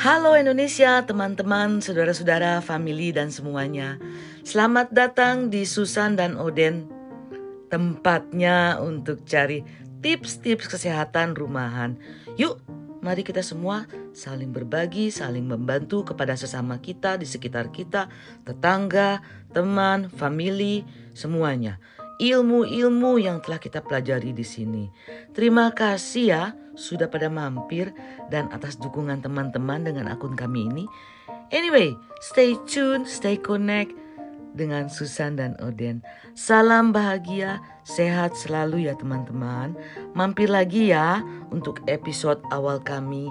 Halo Indonesia, teman-teman, saudara-saudara, family dan semuanya. Selamat datang di Susan dan Oden. Tempatnya untuk cari tips-tips kesehatan rumahan. Yuk, mari kita semua saling berbagi, saling membantu kepada sesama kita di sekitar kita, tetangga, teman, family, semuanya ilmu-ilmu yang telah kita pelajari di sini. Terima kasih ya sudah pada mampir dan atas dukungan teman-teman dengan akun kami ini. Anyway, stay tune, stay connect dengan Susan dan Oden. Salam bahagia, sehat selalu ya teman-teman. Mampir lagi ya untuk episode awal kami